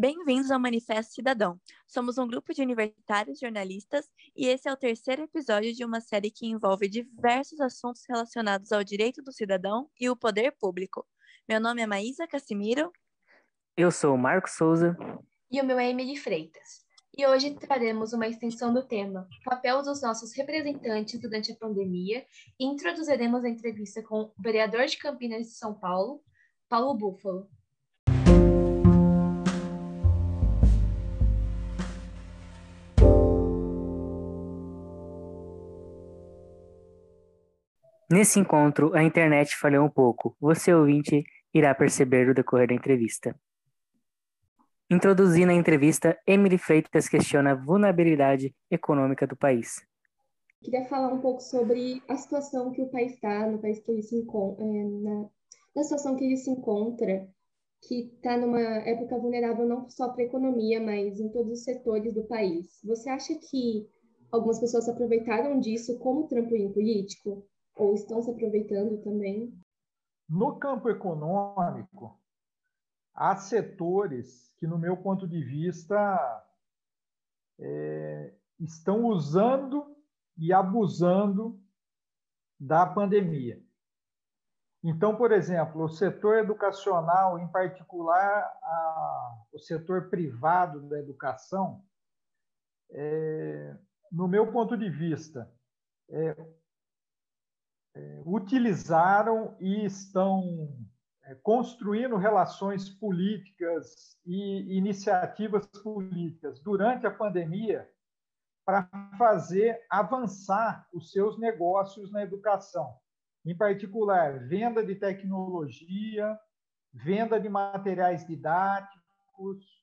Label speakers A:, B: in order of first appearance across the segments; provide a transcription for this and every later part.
A: Bem-vindos ao Manifesto Cidadão. Somos um grupo de universitários jornalistas e esse é o terceiro episódio de uma série que envolve diversos assuntos relacionados ao direito do cidadão e o poder público. Meu nome é Maísa Cassimiro.
B: Eu sou o Marco Souza.
C: E o meu é Emily Freitas. E hoje traremos uma extensão do tema Papel dos nossos representantes durante a pandemia e introduziremos a entrevista com o vereador de Campinas de São Paulo, Paulo Búfalo.
B: Nesse encontro, a internet falhou um pouco. Você, ouvinte, irá perceber no decorrer da entrevista. Introduzindo a entrevista, Emily Freitas questiona a vulnerabilidade econômica do país.
C: Queria falar um pouco sobre a situação que o país está, no país que ele se encontra, é, na, situação que ele se encontra, que está numa época vulnerável não só para a economia, mas em todos os setores do país. Você acha que algumas pessoas se aproveitaram disso como trampolim político? Ou estão se aproveitando também?
D: No campo econômico, há setores que, no meu ponto de vista, é, estão usando e abusando da pandemia. Então, por exemplo, o setor educacional, em particular a, o setor privado da educação, é, no meu ponto de vista, é, utilizaram e estão é, construindo relações políticas e iniciativas políticas durante a pandemia para fazer avançar os seus negócios na educação, em particular venda de tecnologia, venda de materiais didáticos,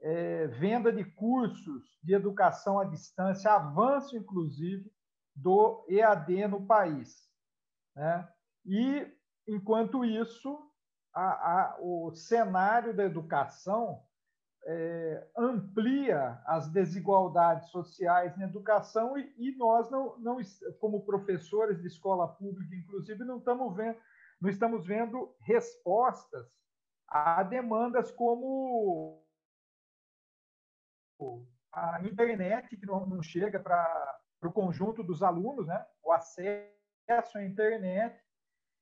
D: é, venda de cursos de educação à distância, avanço inclusive do EAD no país. Né? E, enquanto isso, a, a, o cenário da educação é, amplia as desigualdades sociais na educação e, e, nós não, não, como professores de escola pública, inclusive, não estamos vendo, não estamos vendo respostas a demandas como a internet que não, não chega para o conjunto dos alunos, né? o acesso acesso à internet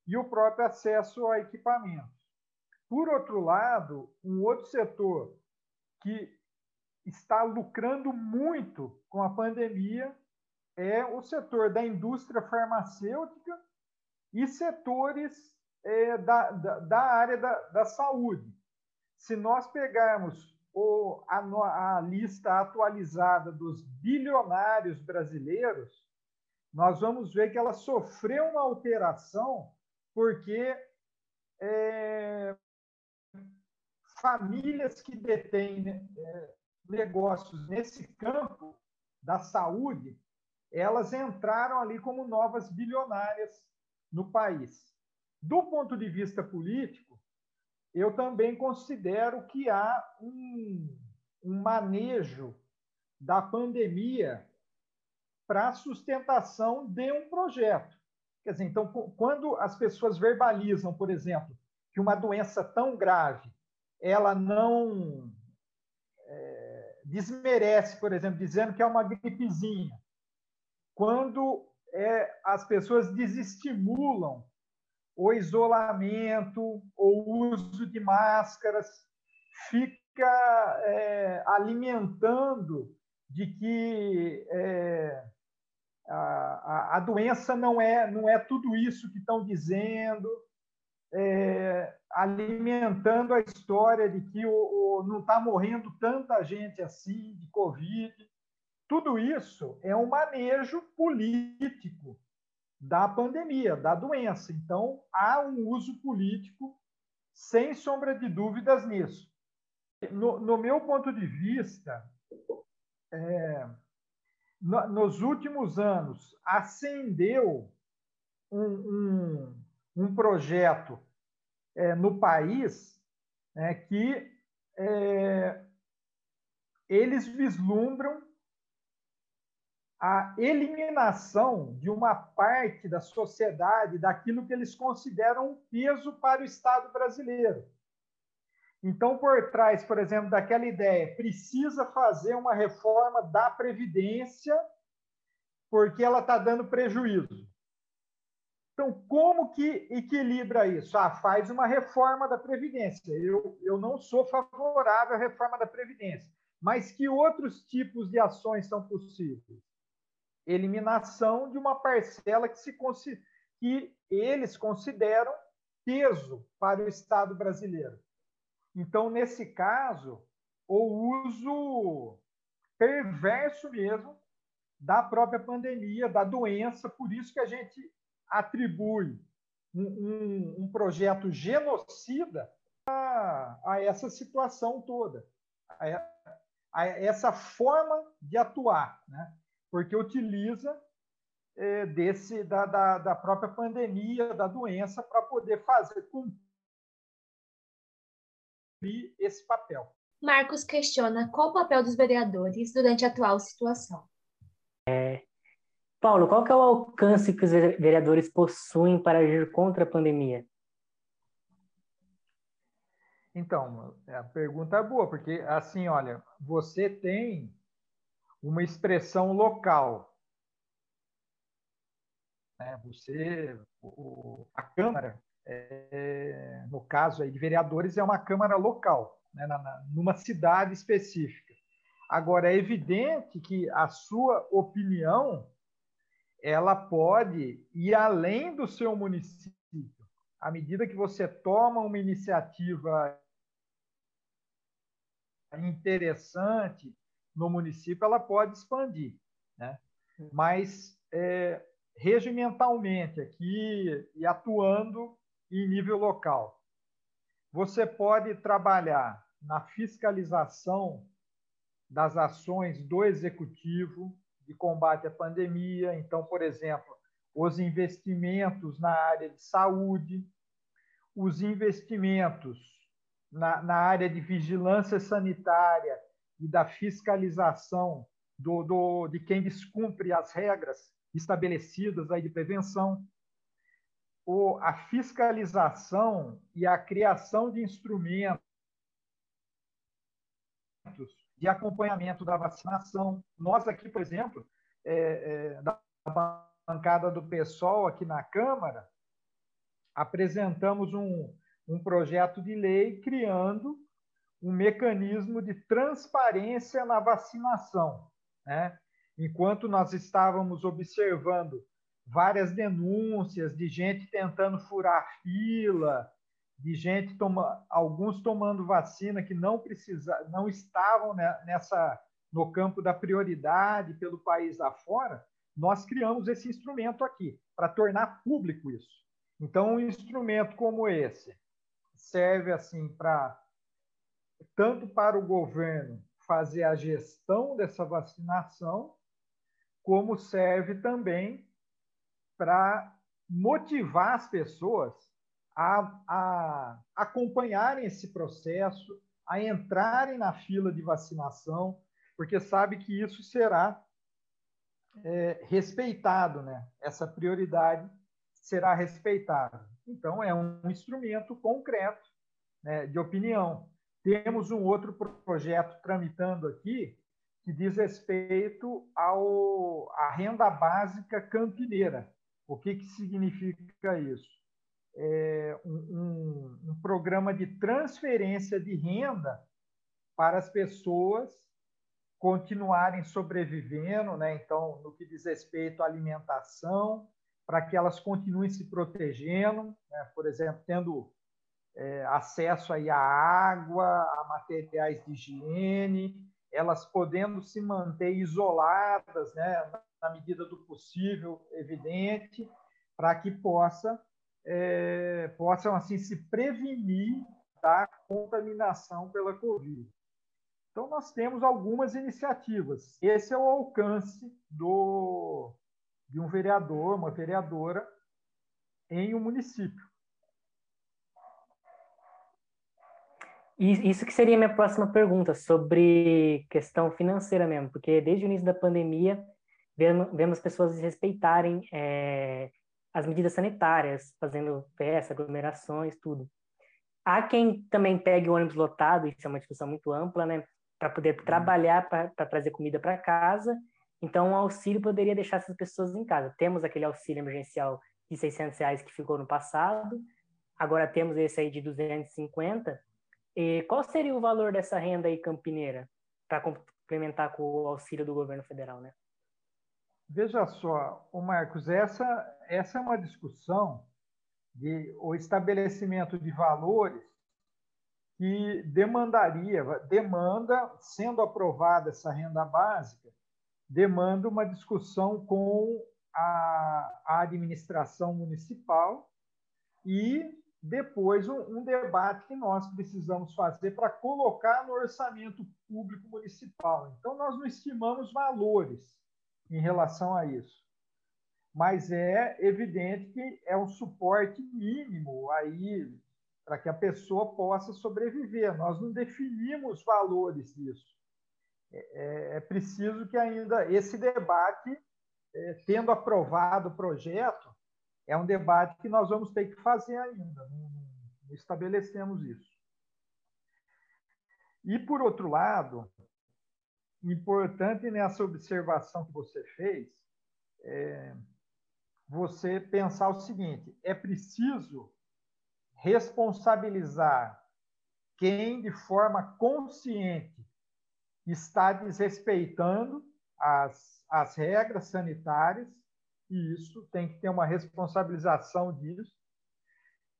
D: e o próprio acesso a equipamentos. Por outro lado, um outro setor que está lucrando muito com a pandemia é o setor da indústria farmacêutica e setores é, da, da, da, área da, da, saúde. Se nós pegarmos o, a, a lista atualizada dos bilionários brasileiros, nós vamos ver que ela sofreu uma alteração porque é, famílias que detêm é, negócios nesse campo da saúde, elas entraram ali como novas bilionárias no país. Do ponto de vista político, eu também considero que há um, um manejo da pandemia para sustentação de um projeto. Quer dizer, então, quando as pessoas verbalizam, por exemplo, que uma doença tão grave ela não é, desmerece, por exemplo, dizendo que é uma gripezinha, quando é, as pessoas desestimulam o isolamento, o uso de máscaras, fica é, alimentando de que é, a, a, doença não é, não é tudo isso que estão dizendo, é, alimentando a história de que o, o não está morrendo tanta gente assim de Covid. Tudo isso é um manejo político da pandemia, da doença. Então, há um uso político, sem sombra de dúvidas nisso. No, no meu ponto de vista, é, no, nos últimos anos, acendeu um, um, um projeto é, no país é, que é, eles vislumbram a eliminação de uma parte da sociedade daquilo que eles consideram um peso para o Estado brasileiro. Então, por trás, por exemplo, daquela ideia, precisa fazer uma reforma da Previdência porque ela está dando prejuízo. Então, como que equilibra isso? Ah, faz uma reforma da Previdência. Eu, eu não sou favorável à reforma da Previdência. Mas que outros tipos de ações são possíveis? Eliminação de uma parcela que, se, que eles consideram peso para o Estado brasileiro. Então, nesse caso, o uso perverso mesmo da própria pandemia, da doença, por isso que a gente atribui um, um, um projeto genocida a, a, essa situação toda, a, a, essa forma de atuar, né? porque utiliza é, desse da, da, da própria pandemia, da doença, para poder fazer cumprir esse papel.
E: Marcos questiona qual o papel dos vereadores durante a atual situação.
B: É, Paulo, qual é o alcance que os vereadores possuem para agir contra a pandemia?
D: Então, a pergunta é boa, porque assim, olha, você tem uma expressão local. Né? Você, o, a Câmara, é, no caso aí de vereadores, é uma Câmara local, né? na, na, numa cidade específica. Agora, é evidente que a sua opinião ela pode ir além do seu município. À medida que você toma uma iniciativa interessante no município, ela pode expandir. Né? Mas, é, regimentalmente aqui e atuando em nível local, você pode trabalhar na fiscalização das ações do executivo, de combate à pandemia. Então, por exemplo, os investimentos na área de saúde, os investimentos na, na área de vigilância sanitária e da fiscalização do, do, de quem descumpre as regras estabelecidas aí de prevenção, o, a fiscalização e a criação de instrumentos de acompanhamento da vacinação. Nós aqui, por exemplo, é, é, da bancada do PSOL aqui na Câmara, apresentamos um, um projeto de lei criando um mecanismo de transparência na vacinação. Né? Enquanto nós estávamos observando várias denúncias de gente tentando furar fila, de gente toma, alguns tomando vacina que não precisa, não estavam nessa no campo da prioridade pelo país afora, nós criamos esse instrumento aqui para tornar público isso. Então, um instrumento como esse serve assim para tanto para o governo fazer a gestão dessa vacinação, como serve também para motivar as pessoas a, a acompanharem esse processo, a entrarem na fila de vacinação, porque sabe que isso será é, respeitado, né? Essa prioridade será respeitada. Então, é um instrumento concreto né, de opinião. Temos um outro projeto tramitando aqui que diz respeito ao, à renda básica campineira. O que, que significa isso? é, um, um, programa de transferência de renda para as pessoas continuarem sobrevivendo, né? Então, no que diz respeito à alimentação, para que elas continuem se protegendo, né? por exemplo, tendo é, acesso aí à água, a materiais de higiene, elas podendo se manter isoladas, né? na medida do possível, evidente, para que possa é, possam assim se prevenir da contaminação pela Covid. Então, nós temos algumas iniciativas. Esse é o alcance do, de um vereador, uma vereadora, em um município.
B: Isso que seria a minha próxima pergunta, sobre questão financeira mesmo, porque desde o início da pandemia, vemos pessoas desrespeitarem é, as medidas sanitárias, fazendo festa, aglomerações, tudo. há quem também pegue o ônibus lotado, isso é uma discussão muito ampla, né? Para poder uhum. trabalhar, para trazer comida para casa. Então, o auxílio poderia deixar essas pessoas em casa. Temos aquele auxílio emergencial de 600 reais que ficou no passado, agora temos esse aí de 250. E qual seria o valor dessa renda aí campineira para complementar com o auxílio do governo federal, né?
D: Veja só, o Marcos, essa, essa é uma discussão de o estabelecimento de valores que demandaria, demanda, sendo aprovada essa renda básica, demanda uma discussão com a, a administração municipal e depois um, debate que nós precisamos fazer para colocar no orçamento público municipal. Então, nós não estimamos valores em relação a isso mas é evidente que é um suporte mínimo aí para que a pessoa possa sobreviver. Nós não definimos valores disso. É, é, é preciso que ainda esse debate, é, tendo aprovado o projeto, é um debate que nós vamos ter que fazer ainda. Não, estabelecemos isso. E, por outro lado, importante nessa observação que você fez, é, você pensar o seguinte: é preciso responsabilizar quem, de forma consciente, está desrespeitando as, as regras sanitárias, e isso tem que ter uma responsabilização disso,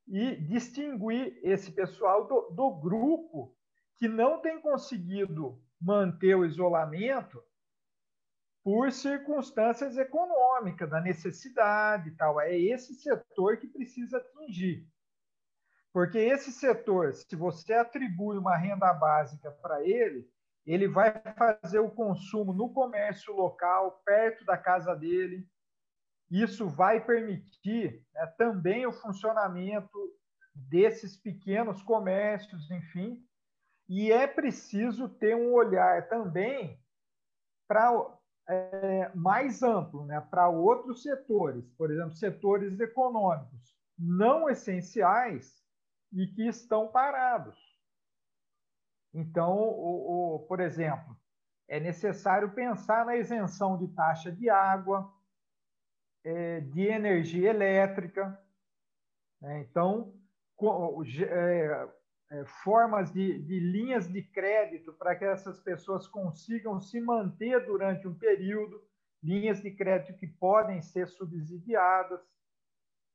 D: e distinguir esse pessoal do, do grupo que não tem conseguido manter o isolamento por circunstâncias econômicas, da necessidade e tal. É esse setor que precisa atingir. Porque esse setor, se você atribui uma renda básica para ele, ele vai fazer o consumo no comércio local, perto da casa dele. Isso vai permitir né, também o funcionamento desses pequenos comércios, enfim. E é preciso ter um olhar também para é, mais amplo né, para outros setores, por exemplo, setores econômicos não essenciais e que estão parados. Então, o, o, por exemplo, é necessário pensar na isenção de taxa de água, é, de energia elétrica. Né? Então, é, é, formas de, de linhas de crédito para que essas pessoas consigam se manter durante um período, linhas de crédito que podem ser subsidiadas,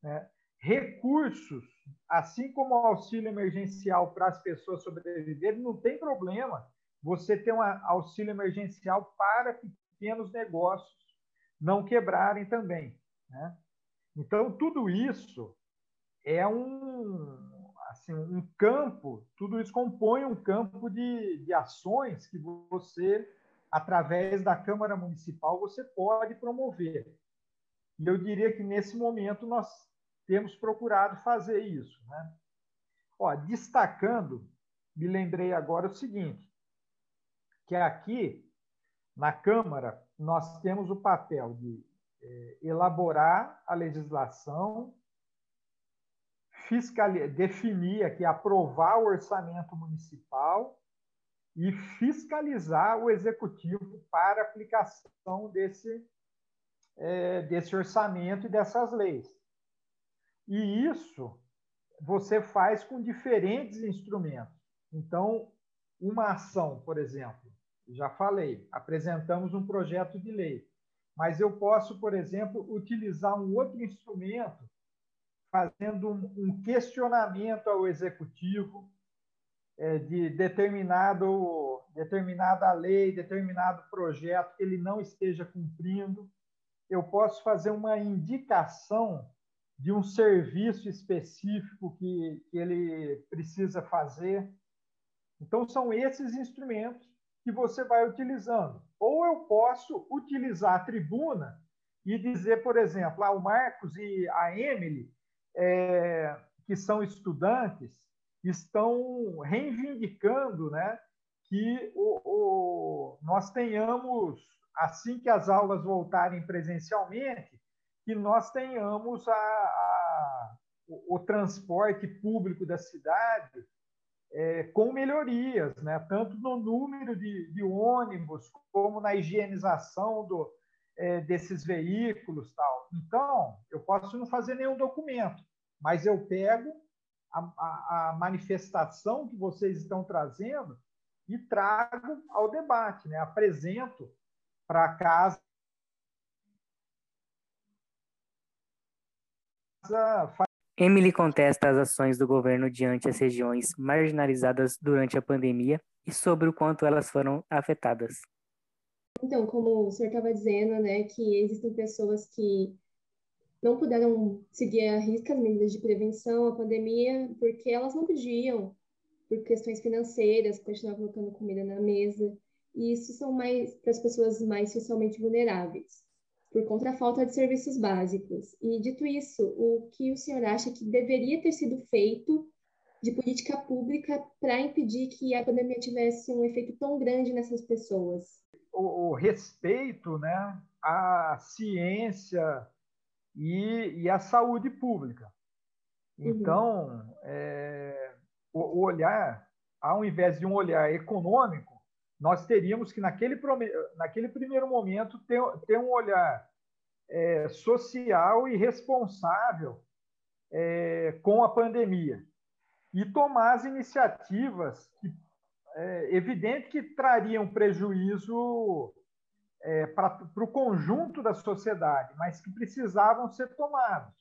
D: né? recursos, assim como o auxílio emergencial para as pessoas sobreviverem, não tem problema você ter um auxílio emergencial para pequenos negócios não quebrarem também. Né? Então, tudo isso é um, assim, um campo, tudo isso compõe um campo de, de ações que você, através da Câmara Municipal, você pode promover. E eu diria que nesse momento nós temos procurado fazer isso. Né? Ó, destacando, me lembrei agora o seguinte, que aqui na Câmara nós temos o papel de é, elaborar a legislação definir aqui, aprovar o orçamento municipal e fiscalizar o executivo para aplicação desse, é, desse orçamento e dessas leis. E isso você faz com diferentes instrumentos. Então, uma ação, por exemplo, já falei, apresentamos um projeto de lei, mas eu posso, por exemplo, utilizar um outro instrumento fazendo um questionamento ao executivo é, de determinado, determinada lei, determinado projeto que ele não esteja cumprindo. Eu posso fazer uma indicação de um serviço específico que, que ele precisa fazer. Então, são esses instrumentos que você vai utilizando. Ou eu posso utilizar a tribuna e dizer, por exemplo, ah, o Marcos e a Emily é, que são estudantes estão reivindicando né, que o, o, nós tenhamos, assim que as aulas voltarem presencialmente, que nós tenhamos a, a, o, o transporte público da cidade é, com melhorias, né? tanto no número de, de ônibus, como na higienização do, é, desses veículos. tal. Então, eu posso não fazer nenhum documento, mas eu pego a, a, a manifestação que vocês estão trazendo e trago ao debate, né? apresento para casa
B: Emily contesta as ações do governo diante as regiões marginalizadas durante a pandemia e sobre o quanto elas foram afetadas.
C: Então, como o senhor estava dizendo, né, que existem pessoas que não puderam seguir a risca as medidas de prevenção à pandemia porque elas não podiam, por questões financeiras, continuar colocando comida na mesa. E isso são mais para as pessoas mais socialmente vulneráveis por conta da falta de serviços básicos. E dito isso, o que o senhor acha que deveria ter sido feito de política pública para impedir que a pandemia tivesse um efeito tão grande nessas pessoas?
D: O, o respeito, né, à ciência e, e à saúde pública. Uhum. Então, uhum. é, o, o olhar, ao invés de um olhar econômico, nós teríamos que, naquele, naquele primeiro momento, ter, ter um olhar é, social e responsável é, com a pandemia e tomar as iniciativas que, é evidente que trariam prejuízo é, para o conjunto da sociedade, mas que precisavam ser tomados.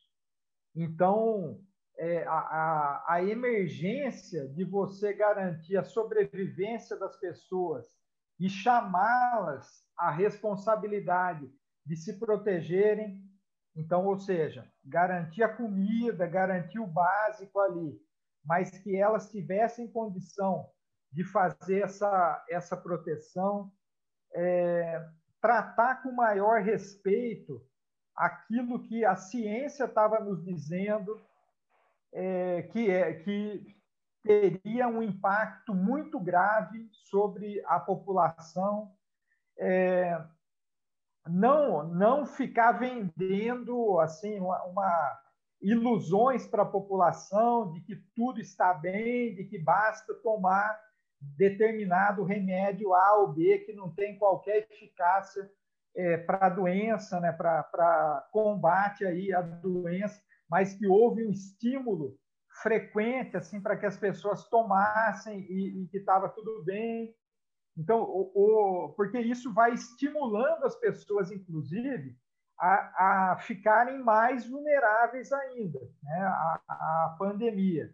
D: Então, é, a, a, emergência de você garantir a sobrevivência das pessoas e chamá-las à responsabilidade de se protegerem. Então, ou seja, garantir a comida, garantir o básico ali, mas que elas tivessem condição de fazer essa, essa proteção, é, tratar com maior respeito aquilo que a ciência estava nos dizendo, é, que, é, que teria um impacto muito grave sobre a população. É, não, não ficar vendendo assim uma, uma ilusões para a população de que tudo está bem, de que basta tomar determinado remédio A ou B que não tem qualquer eficácia é, para a doença, né, para combate aí a doença mas que houve um estímulo frequente assim para que as pessoas tomassem e, e que estava tudo bem. Então, o, o, porque isso vai estimulando as pessoas, inclusive, a, a ficarem mais vulneráveis ainda né, à, à pandemia.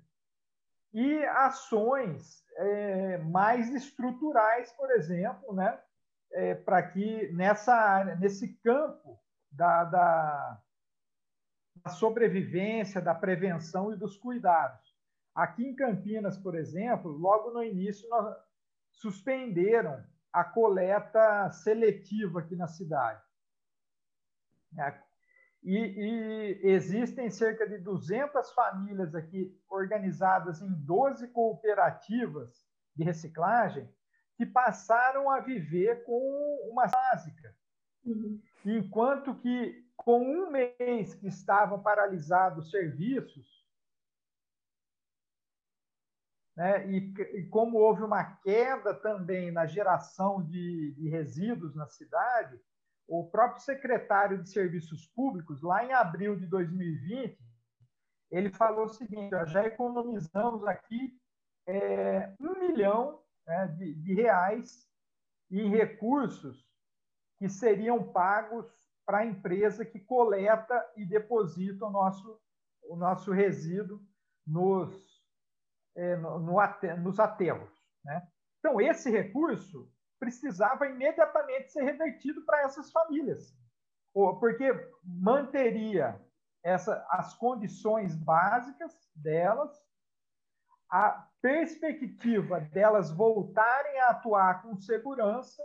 D: E ações é, mais estruturais, por exemplo, né, é, para que nessa área, nesse campo da, da, sobrevivência, da prevenção e dos cuidados. Aqui em Campinas, por exemplo, logo no início, nós suspenderam a coleta seletiva aqui na cidade. É, e, e, existem cerca de 200 famílias aqui organizadas em 12 cooperativas de reciclagem que passaram a viver com uma básica. Uhum. Enquanto que com um mês que estavam paralisados os serviços, né, e, e, como houve uma queda também na geração de, de resíduos na cidade, o próprio secretário de Serviços Públicos, lá em abril de 2020, ele falou o seguinte: já economizamos aqui é, um milhão né, de, de reais em recursos que seriam pagos para a empresa que coleta e deposita o nosso, o nosso resíduo nos, é, no, no, nos aterros. Né? Então, esse recurso precisava imediatamente ser revertido para essas famílias, porque manteria essa, as condições básicas delas, a perspectiva delas voltarem a atuar com segurança,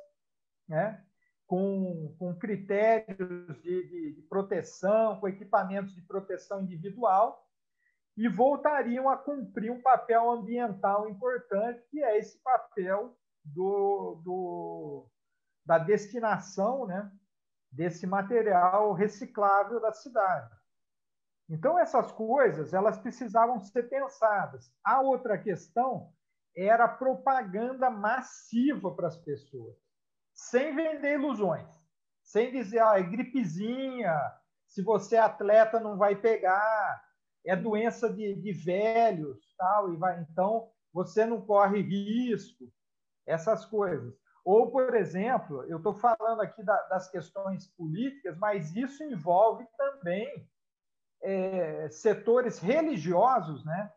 D: né? Com, com critérios de, de, de proteção, com equipamentos de proteção individual, e voltariam a cumprir um papel ambiental importante, que é esse papel do, do, da destinação né, desse material reciclável da cidade. Então, essas coisas, elas precisavam ser pensadas. A outra questão era propaganda massiva para as pessoas, sem vender ilusões, sem dizer, ah, é gripezinha, se você é atleta não vai pegar, é doença de, de velhos, tal, e vai, então você não corre risco, essas coisas. Ou, por exemplo, eu estou falando aqui da, das questões políticas, mas isso envolve também é, setores religiosos, né?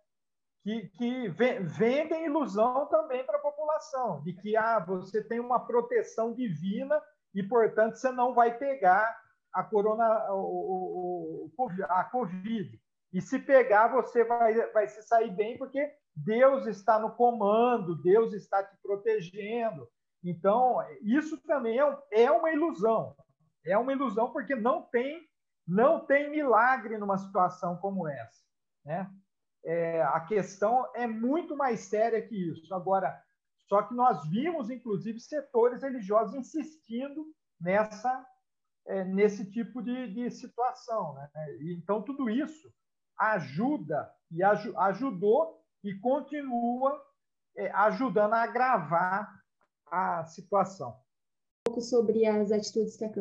D: Que, que vendem ilusão também para a população, de que ah, você tem uma proteção divina e, portanto, você não vai pegar a corona, o, o, a Covid. E se pegar, você vai, vai se sair bem, porque Deus está no comando, Deus está te protegendo. Então, isso também é, é uma ilusão. É uma ilusão porque não tem não tem milagre numa situação como essa. Né? É, a questão é muito mais séria que isso. Agora, só que nós vimos, inclusive, setores religiosos insistindo nessa, é, nesse tipo de, de situação. Né? Então, tudo isso ajuda e aj ajudou e continua é, ajudando a agravar a situação
C: pouco sobre as atitudes que a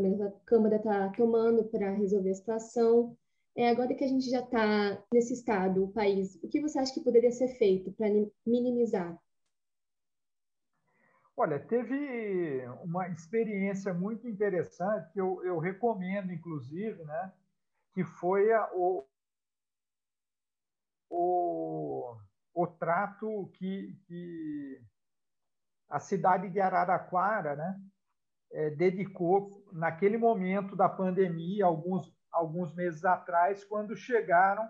C: Câmara está tomando para resolver a situação. É, agora que a gente já está nesse estado, o país, o que você acha que poderia ser feito para minimizar?
D: Olha, teve uma experiência muito interessante que eu, eu recomendo, inclusive, né, que foi a, o, o, o trato que, que a cidade de Araraquara, né, é, dedicou naquele momento da pandemia, alguns, alguns meses atrás, quando chegaram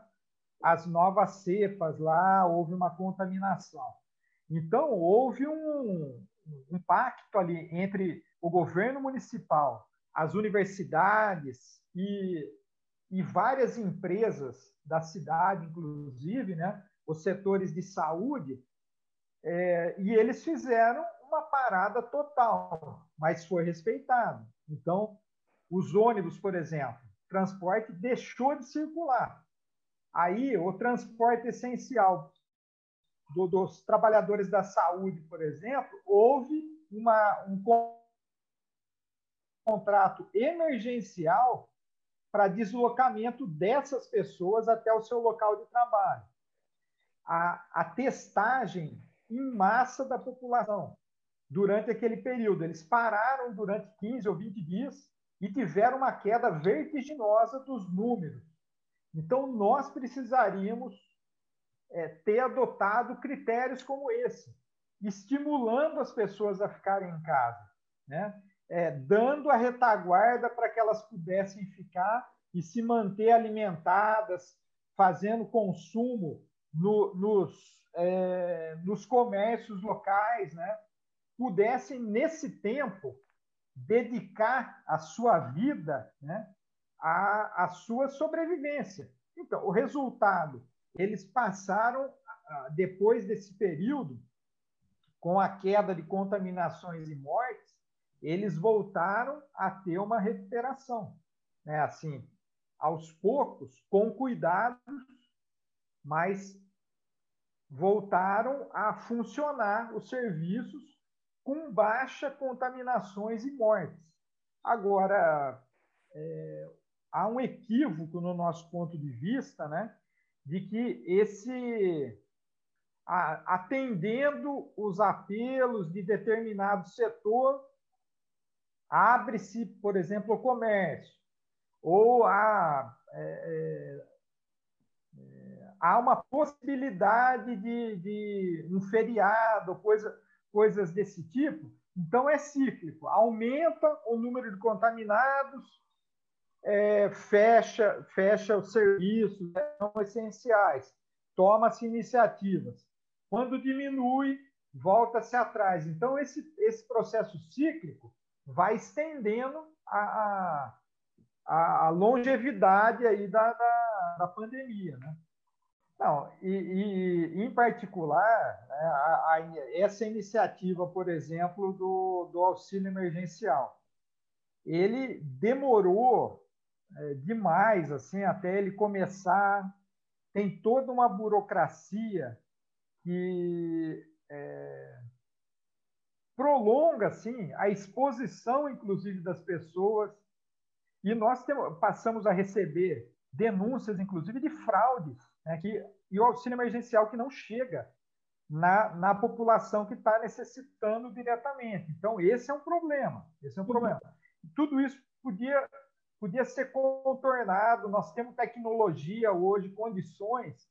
D: as novas cepas lá, houve uma contaminação. Então, houve um, um pacto ali entre o governo municipal, as universidades e, e várias empresas da cidade, inclusive, né, os setores de saúde, é, e eles fizeram uma parada total, mas foi respeitado. Então, os ônibus, por exemplo, transporte deixou de circular. Aí, o transporte essencial do, dos trabalhadores da saúde, por exemplo, houve uma, um contrato emergencial para deslocamento dessas pessoas até o seu local de trabalho. A, a testagem em massa da população durante aquele período. Eles pararam durante 15 ou 20 dias e tiveram uma queda vertiginosa dos números. Então, nós precisaríamos é, ter adotado critérios como esse, estimulando as pessoas a ficarem em casa, né? É, dando a retaguarda para que elas pudessem ficar e se manter alimentadas, fazendo consumo no, nos, é, nos comércios locais, né? pudessem, nesse tempo, dedicar a sua vida né, à, à sua sobrevivência. Então, o resultado, eles passaram, depois desse período, com a queda de contaminações e mortes, eles voltaram a ter uma recuperação. Né? Assim, aos poucos, com cuidados, mas voltaram a funcionar os serviços com baixa contaminações e mortes. Agora, é, há um equívoco no nosso ponto de vista, né, de que esse a, atendendo os apelos de determinado setor, abre-se, por exemplo, o comércio, ou há, é, é, é há uma possibilidade de, de um feriado, coisa coisas desse tipo, então é cíclico. Aumenta o número de contaminados, é, fecha, fecha os serviços né, não essenciais, toma-se iniciativas. Quando diminui, volta-se atrás. Então, esse, esse processo cíclico vai estendendo a, a, a longevidade aí da, da, da pandemia. Né? Não, e, e em particular, né, a, a, essa iniciativa, por exemplo, do, do auxílio emergencial, ele demorou é, demais, assim, até ele começar. Tem toda uma burocracia que é, prolonga, assim, a exposição, inclusive, das pessoas. E nós temos, passamos a receber denúncias, inclusive, de fraudes, né, que, e o auxílio emergencial que não chega na, na população que está necessitando diretamente. Então, esse é um problema. Esse é um uhum. problema. Tudo isso podia, podia ser contornado. Nós temos tecnologia hoje, condições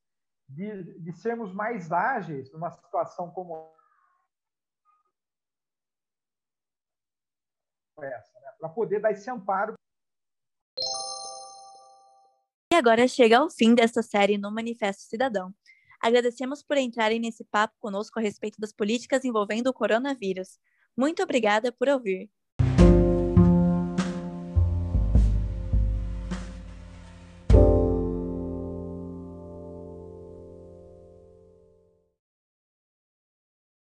D: de, de sermos mais ágeis numa situação como essa, né? para poder dar esse amparo.
A: Agora chega ao fim desta série no Manifesto Cidadão. Agradecemos por entrarem nesse papo conosco a respeito das políticas envolvendo o coronavírus. Muito obrigada por ouvir.